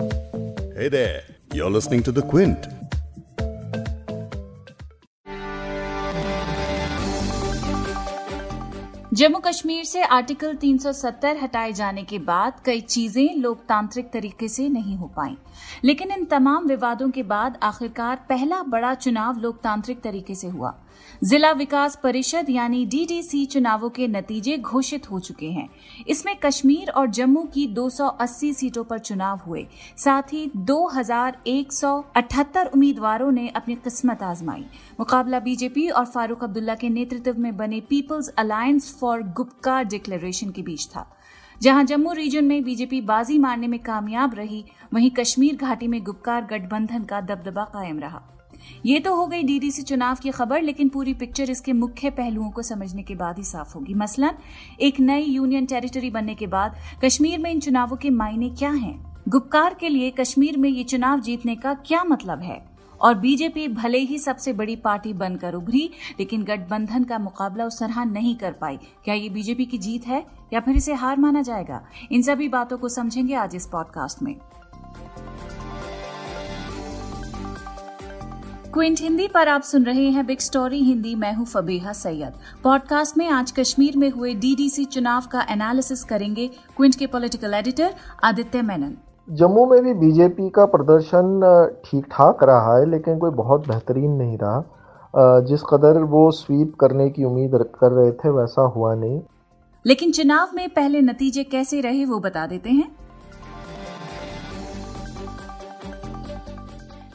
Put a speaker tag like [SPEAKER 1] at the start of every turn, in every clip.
[SPEAKER 1] Hey there, you're listening to The Quint.
[SPEAKER 2] Jammu Kashmir से article 370 हटाए जाने के बाद कई चीज़ें लोकतांत्रिक तरीके से नहीं हो पाई लेकिन इन तमाम विवादों के बाद आखिरकार पहला बड़ा चुनाव लोकतांत्रिक तरीके से हुआ जिला विकास परिषद यानी डीडीसी चुनावों के नतीजे घोषित हो चुके हैं। इसमें कश्मीर और जम्मू की 280 सीटों पर चुनाव हुए। साथ ही 2178 उम्मीदवारों ने अपनी किस्मत आजमाई। मुकाबला बीजेपी और फारूक अब्दुल्ला के नेतृत्व में बने people's alliance for Gupkar declaration के बीच था। जहाँ जम्मू रीजन में बीजेपी बाजी मारने में कामयाब रही, वहीं कश्मीर घाटी में गुप्कार गठबंधन का दबदबा कायम रहा। ये तो हो गई डीडीसी चुनाव की खबर, लेकिन पूरी पिक्चर इसके मुख्य पहलुओं को समझने के बाद ही साफ़ होगी। मसलन, एक नई यूनियन टेरिटरी बनने के बाद कश्मीर में इन चुनावों के मायने क्या हैं? गुप्कार के लिए कश्मीर में ये चुनाव जीतने का क्या मतलब है? और बीजेपी भले ही सबसे बड़ी पार्टी बनकर उभरी, लेकिन गठबंधन का मुकाबला उस तरह नहीं कर पाई। क्या ये बीजेपी की जीत है या फिर इसे हार माना जाएगा? इन सभी बातों को समझेंगे आज इस पॉडकास्ट में। क्विंट हिंदी पर आप सुन रहे हैं बिग स्टोरी हिंदी मैं हूँ फबीहा सैयद। पॉडकास्ट में आज कश्मीर में हुए डीडीसी चुनाव का एनालिसिस करेंगे क्विंट के पॉलिटिकल एडिटर आदित्य मेनन।
[SPEAKER 3] जम्मू में भी बीजेपी का प्रदर्शन ठीक ठाक रहा है लेकिन कोई बहुत बेहतरीन नहीं रहा। जिस कदर वो स्वीप करने की उम्मीद कर रहे थे वैसा हुआ नहीं।
[SPEAKER 2] लेकिन चुनाव में पहले नतीजे कैसे रहे वो बता देते हैं।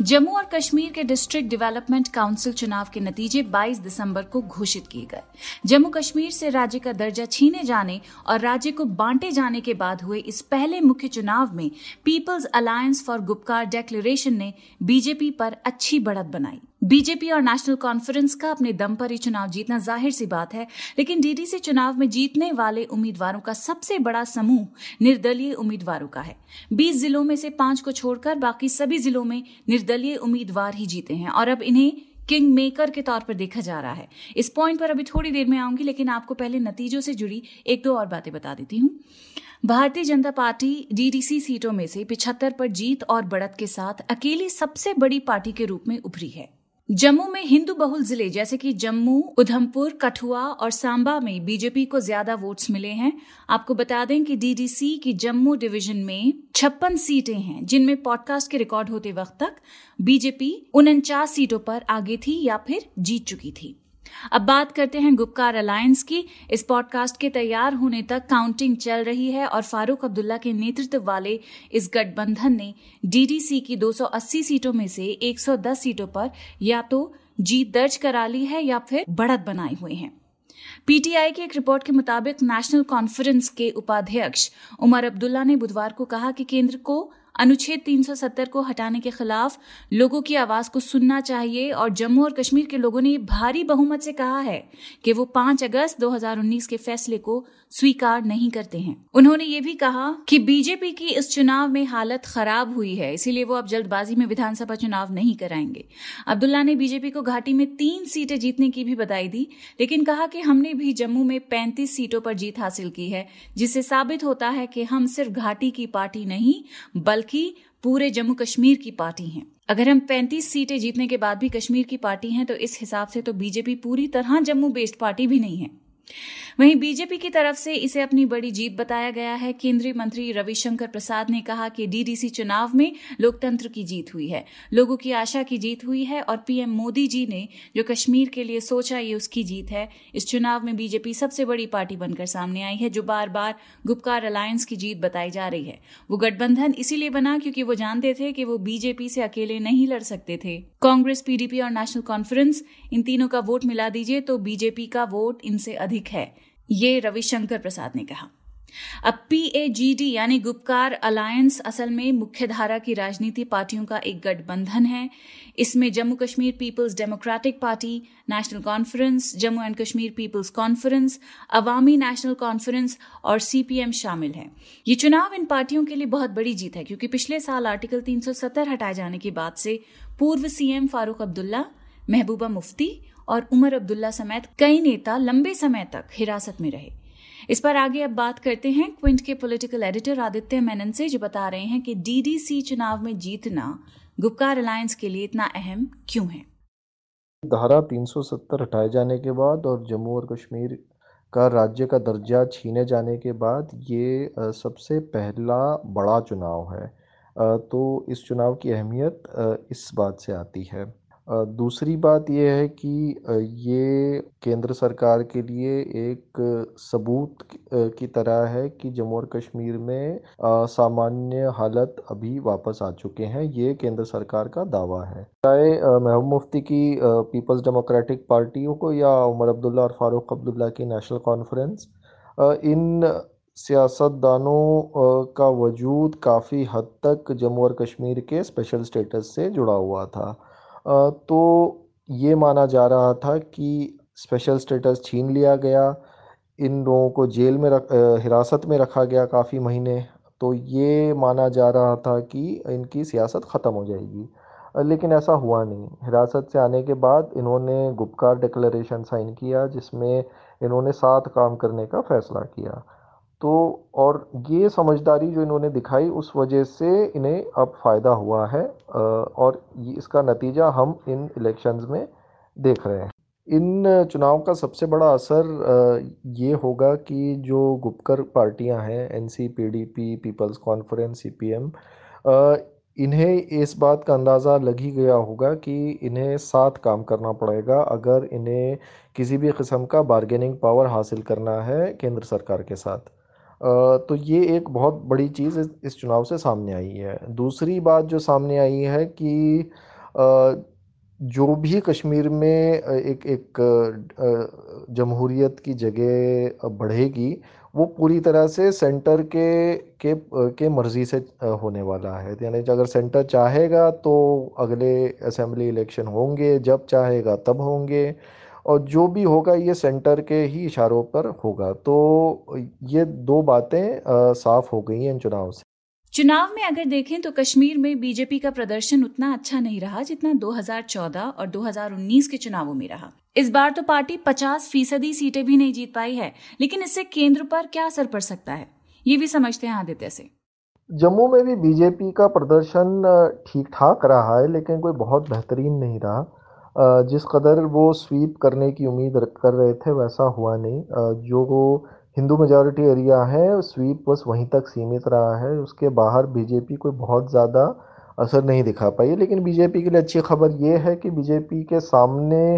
[SPEAKER 2] जम्मू और कश्मीर के डिस्ट्रिक्ट डेवलपमेंट काउंसिल चुनाव के नतीजे 22 दिसंबर को घोषित किए गए। जम्मू कश्मीर से राज्य का दर्जा छीने जाने और राज्य को बांटे जाने के बाद हुए इस पहले मुख्य चुनाव में people's alliance for Gupkar declaration ने बीजेपी पर अच्छी बढ़त बनाई। बीजेपी और नेशनल कॉन्फ्रेंस का अपने दम पर ही चुनाव जीतना ज़ाहिर सी बात है। लेकिन डीडीसी चुनाव में जीतने वाले उम्मीदवारों का सबसे बड़ा समूह निर्दलीय उम्मीदवारों का है। बीस जिलों में से पाँच को छोड़कर बाकी सभी जिलों में निर्दलीय उम्मीदवार ही जीते हैं। और अब इन्हें किंग मेकर के तौर पर देखा जा रहा है। इस पॉइंट पर अभी थोड़ी देर में आऊँगी, लेकिन आपको पहले नतीजों से जुड़ी एक दो और बातें बता देती हूँ। भारतीय जनता पार्टी डीडीसी सीटों में से पिछहत्तर पर जीत और बढ़त के साथ अकेली सबसे बड़ी पार्टी के रूप में उभरी है। जम्मू में हिंदू बहुल ज़िले, जैसे कि जम्मू, उधमपुर, कठुआ और सांबा में बीजेपी को ज़्यादा वोट्स मिले हैं। आपको बता दें कि डीडीसी की जम्मू डिवीज़न में छप्पन सीटें हैं, जिनमें पॉडकास्ट के रिकॉर्ड होते वक्त तक बीजेपी उनचास सीटों पर आगे थी या फिर जीत चुकी थी। अब बात करते हैं गुप्कार अलायंस की। इस पॉडकास्ट के तैयार होने तक काउंटिंग चल रही है और फारूक अब्दुल्ला के नेतृत्व वाले इस गठबंधन ने डीडीसी की 280 सीटों में से 110 सीटों पर या तो जीत दर्ज करा ली है या फिर बढ़त बनाए हुए हैं। पीटीआई की एक रिपोर्ट के मुताबिक नेशनल कॉन्फ्रेंस के उपाध्यक्ष उमर अब्दुल्ला ने बुधवार को कहा कि केंद्र को अनुच्छेद 370 को हटाने के खिलाफ लोगों की आवाज़ को सुनना चाहिए और जम्मू और कश्मीर के लोगों ने भारी बहुमत से कहा है कि वो 5 अगस्त 2019 के फैसले को स्वीकार नहीं करते हैं। उन्होंने ये भी कहा कि बीजेपी की इस चुनाव में हालत खराब हुई है, इसीलिए वो अब जल्दबाजी में विधानसभा चुनाव नहीं कराएँगे। अब्दुल्ला ने बीजेपी को घाटी में तीन सीटें जीतने की भी बधाई दी, लेकिन कहा कि हमने भी जम्मू में पैंतीस सीटों पर जीत हासिल की है, जिससे साबित होता है कि हम सिर्फ़ घाटी की पार्टी नहीं, बल्कि पूरे जम्मू कश्मीर की पार्टी हैं। अगर हम 35 सीटें जीतने के बाद भी कश्मीर की पार्टी हैं तो इस हिसाब से तो बीजेपी पूरी तरह जम्मू बेस्ड पार्टी भी नहीं है। वहीं बीजेपी की तरफ़ से इसे अपनी बड़ी जीत बताया गया है। केंद्रीय मंत्री रविशंकर प्रसाद ने कहा कि डीडीसी चुनाव में लोकतंत्र की जीत हुई है। लोगों की आशा की जीत हुई है और पीएम मोदी जी ने जो कश्मीर के लिए सोचा, ये उसकी जीत है। इस चुनाव में बीजेपी सबसे बड़ी पार्टी बनकर सामने आई है, जो बार बार गुप्कार अलायंस की जीत बताई जा रही है। वो गठबंधन इसीलिए बना क्योंकि वो जानते थे कि वो बीजेपी से अकेले नहीं लड़ सकते थे। कांग्रेस, पीडीपी और नेशनल कॉन्फ्रेंस, इन तीनों का वोट मिला दीजिए तो बीजेपी का वोट इनसे अधिक है। ये रविशंकर प्रसाद ने कहा। अब पीएजीडी यानी गुप्कार अलायंस असल में मुख्यधारा की राजनीति पार्टियों का एक गठबंधन है। इसमें Jammu Kashmir people's democratic party, national conference, Jammu and Kashmir people's conference, Awami national conference और सीपीएम शामिल है। ये चुनाव इन पार्टियों के लिए बहुत बड़ी जीत है, क्योंकि पिछले साल आर्टिकल 370 हटाए जाने के बाद से पूर्व सीएम फारूक अब्दुल्ला, महबूबा मुफ्ती और उमर अब्दुल्ला समेत कई नेता लंबे समय तक हिरासत में रहे। इस पर आगे अब बात करते हैं। क्विंट के पॉलिटिकल एडिटर आदित्य मेनन से जो बता रहे हैं कि डीडीसी चुनाव में जीतना गुप्कार अलायंस के लिए इतना अहम क्यों है?
[SPEAKER 3] धारा 370 हटाए जाने के बाद और जम्मू और कश्मीर का राज्य का दर्जा छीने जाने के बाद ये सबसे पहला बड़ा चुनाव है। तो इस चुनाव की अहमियत इस बात से आती है। दूसरी बात ये है कि ये केंद्र सरकार के लिए एक सबूत की तरह है कि जम्मू और कश्मीर में सामान्य हालत अभी वापस आ चुके हैं। ये केंद्र सरकार का दावा है। चाहे महबूब मुफ्ती की पीपल्स डेमोक्रेटिक पार्टी को या उमर अब्दुल्ला और फारूक अब्दुल्ला की नेशनल कॉन्फ्रेंस इन सियासतदानों का वजूद काफ़ी हद तक जम्मू और कश्मीर के स्पेशल स्टेटस से जुड़ा हुआ था। तो ये माना जा रहा था कि स्पेशल स्टेटस छीन लिया गया। इन लोगों को जेल में रख हिरासत में रखा गया काफ़ी महीने। तो ये माना जा रहा था कि इनकी सियासत ख़त्म हो जाएगी। लेकिन ऐसा हुआ नहीं। हिरासत से आने के बाद इन्होंने गुप्कार डिक्लेरेशन साइन किया, जिसमें इन्होंने साथ काम करने का फ़ैसला किया। तो और ये समझदारी जो इन्होंने दिखाई, उस वजह से इन्हें अब फ़ायदा हुआ है और इसका नतीजा हम इन इलेक्शंस में देख रहे हैं। इन चुनाव का सबसे बड़ा असर ये होगा कि जो गुपकर पार्टियाँ हैं N C P D P people's conference C P M इन्हें इस बात का अंदाज़ा लग ही गया होगा कि इन्हें साथ काम करना पड़ेगा, अगर इन्हें किसी भी किस्म का बारगेनिंग पावर हासिल करना है केंद्र सरकार के साथ। तो ये एक बहुत बड़ी चीज़ इस चुनाव से सामने आई है। दूसरी बात जो सामने आई है कि जो भी कश्मीर में एक एक जमहूरियत की जगह बढ़ेगी, वो पूरी तरह से सेंटर के के के मर्ज़ी से होने वाला है। यानी अगर सेंटर चाहेगा तो अगले असेंबली इलेक्शन होंगे, जब चाहेगा तब होंगे। और जो भी होगा ये सेंटर के ही इशारों पर होगा। तो ये दो बातें साफ़ हो गई हैं इन चुनाव से।
[SPEAKER 2] चुनाव में अगर देखें तो कश्मीर में बीजेपी का प्रदर्शन उतना अच्छा नहीं रहा जितना 2014 और 2019 के चुनावों में रहा। इस बार तो पार्टी 50 फ़ीसदी सीटें भी नहीं जीत पाई है लेकिन इससे केंद्र पर क्या असर पड़ सकता है? ये भी समझते हैं आदित्य से।
[SPEAKER 3] जम्मू में भी बीजेपी का प्रदर्शन ठीक ठाक रहा है लेकिन कोई बहुत बेहतरीन नहीं रहा। जिस कदर वो स्वीप करने की उम्मीद कर रहे थे, वैसा हुआ नहीं। जो वो हिंदू मेजॉरिटी एरिया है, स्वीप बस वहीं तक सीमित रहा है। उसके बाहर बीजेपी कोई बहुत ज़्यादा असर नहीं दिखा पाई। लेकिन बीजेपी के लिए अच्छी खबर ये है कि बीजेपी के सामने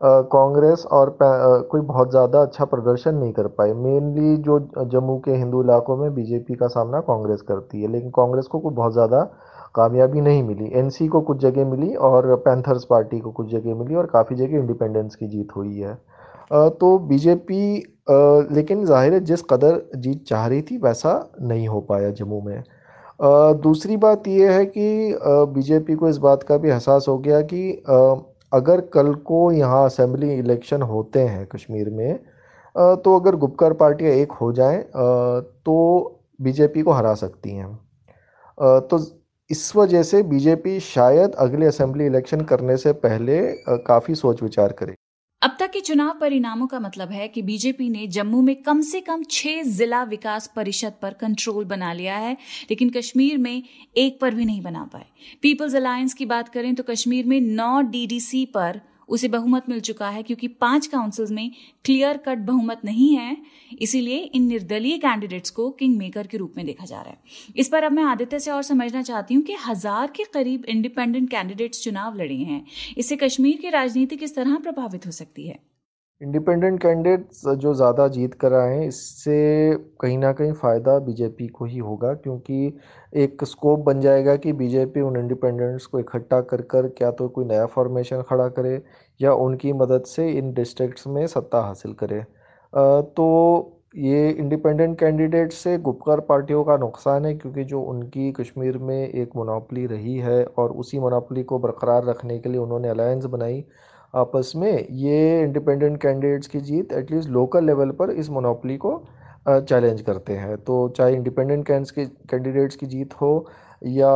[SPEAKER 3] कांग्रेस और कोई बहुत ज़्यादा अच्छा प्रदर्शन नहीं कर पाए मेनली जो जम्मू के हिंदू इलाकों में बीजेपी का सामना कांग्रेस करती है। लेकिन कांग्रेस को कोई बहुत ज़्यादा कामयाबी नहीं मिली। एनसी को कुछ जगह मिली और पैंथर्स पार्टी को कुछ जगह मिली और काफ़ी जगह इंडिपेंडेंस की जीत हुई है। तो बीजेपी लेकिन ज़ाहिर है जिस कदर जीत चाह रही थी वैसा नहीं हो पाया जम्मू में। दूसरी बात यह है कि बीजेपी को इस बात का भी एहसास हो गया कि अगर कल को यहाँ असेंबली इलेक्शन होते हैं कश्मीर में तो अगर गुपकर पार्टियाँ एक हो जाएँ तो बीजेपी को हरा सकती हैं। तो इस वजह से बीजेपी शायद अगले असेंबली इलेक्शन करने से पहले काफ़ी सोच विचार करे।
[SPEAKER 2] अब तक के चुनाव परिणामों का मतलब है कि बीजेपी ने जम्मू में कम से कम छह जिला विकास परिषद पर कंट्रोल बना लिया है, लेकिन कश्मीर में एक पर भी नहीं बना पाए। पीपल्स अलायंस की बात करें तो कश्मीर में नौ डीडीसी पर उसे बहुमत मिल चुका है क्योंकि पाँच काउंसिल्स में क्लियर कट बहुमत नहीं है। इसीलिए इन निर्दलीय कैंडिडेट्स को किंग मेकर के रूप में देखा जा रहा है। इस पर अब मैं आदित्य से और समझना चाहती हूँ कि हज़ार के करीब इंडिपेंडेंट कैंडिडेट्स चुनाव लड़े हैं। इससे कश्मीर की राजनीति किस तरह प्रभावित हो सकती है?
[SPEAKER 3] इंडिपेंडेंट कैंडिडेट्स जो ज़्यादा जीत कर आए हैं, इससे कहीं ना कहीं फ़ायदा बीजेपी को ही होगा, क्योंकि एक स्कोप बन जाएगा कि बीजेपी उन इंडिपेंडेंट्स को इकट्ठा कर कर क्या तो कोई नया फॉर्मेशन खड़ा करे, या उनकी मदद से इन डिस्ट्रिक्ट्स में सत्ता हासिल करे। तो ये इंडिपेंडेंट कैंडिडेट से गुपकर पार्टियों का नुकसान है, क्योंकि जो उनकी कश्मीर में एक मोनोपली रही है, और उसी मोनोपली को बरकरार रखने के लिए उन्होंने अलायंस बनाई आपस में ये इंडिपेंडेंट कैंडिडेट्स की जीत एटलीस्ट लोकल लेवल पर इस मोनोपली को चैलेंज करते हैं। तो चाहे इंडिपेंडेंट कैंडिडेट्स की जीत हो या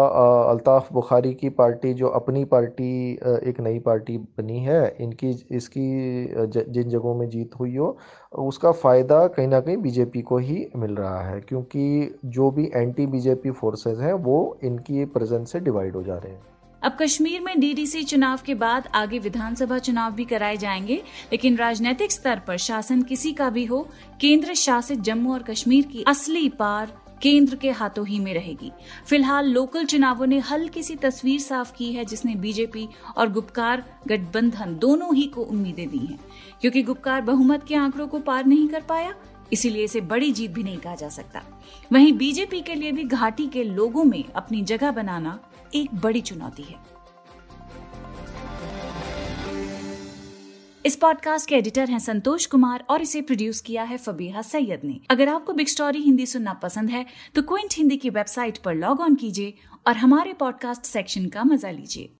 [SPEAKER 3] अल्ताफ़ बुखारी की पार्टी जो अपनी पार्टी एक नई पार्टी बनी है, इनकी, इसकी जिन जगहों में जीत हुई हो, उसका फ़ायदा कहीं ना कहीं बीजेपी को ही मिल रहा है क्योंकि जो भी एंटी बीजेपी फोर्सेस हैं, वो इनकी प्रेजेंस से डिवाइड हो जा रहे हैं।
[SPEAKER 2] अब कश्मीर में डीडीसी चुनाव के बाद आगे विधानसभा चुनाव भी कराए जाएँगे, लेकिन राजनीतिक स्तर पर शासन किसी का भी हो, केंद्र शासित जम्मू और कश्मीर की असली पार केंद्र के हाथों ही में रहेगी। फ़िलहाल लोकल चुनावों ने हल्की सी तस्वीर साफ़ की है, जिसने बीजेपी और गुप्कार, गठबंधन दोनों ही को उम्मीदें दी हैं, क्योंकि गुप्कार बहुमत के आंकड़ों को पार नहीं कर पाया इसीलिए इसे बड़ी जीत भी नहीं कहा जा सकता। वहीं बीजेपी के लिए भी घाटी के लोगों में अपनी जगह बनाना एक बड़ी चुनौती है। इस पॉडकास्ट के एडिटर हैं संतोष कुमार और इसे प्रोड्यूस किया है फबीहा सैयद ने। अगर आपको बिग स्टोरी हिंदी सुनना पसंद है तो क्विंट हिंदी की वेबसाइट पर लॉग ऑन कीजिए और हमारे पॉडकास्ट सेक्शन का मज़ा लीजिए।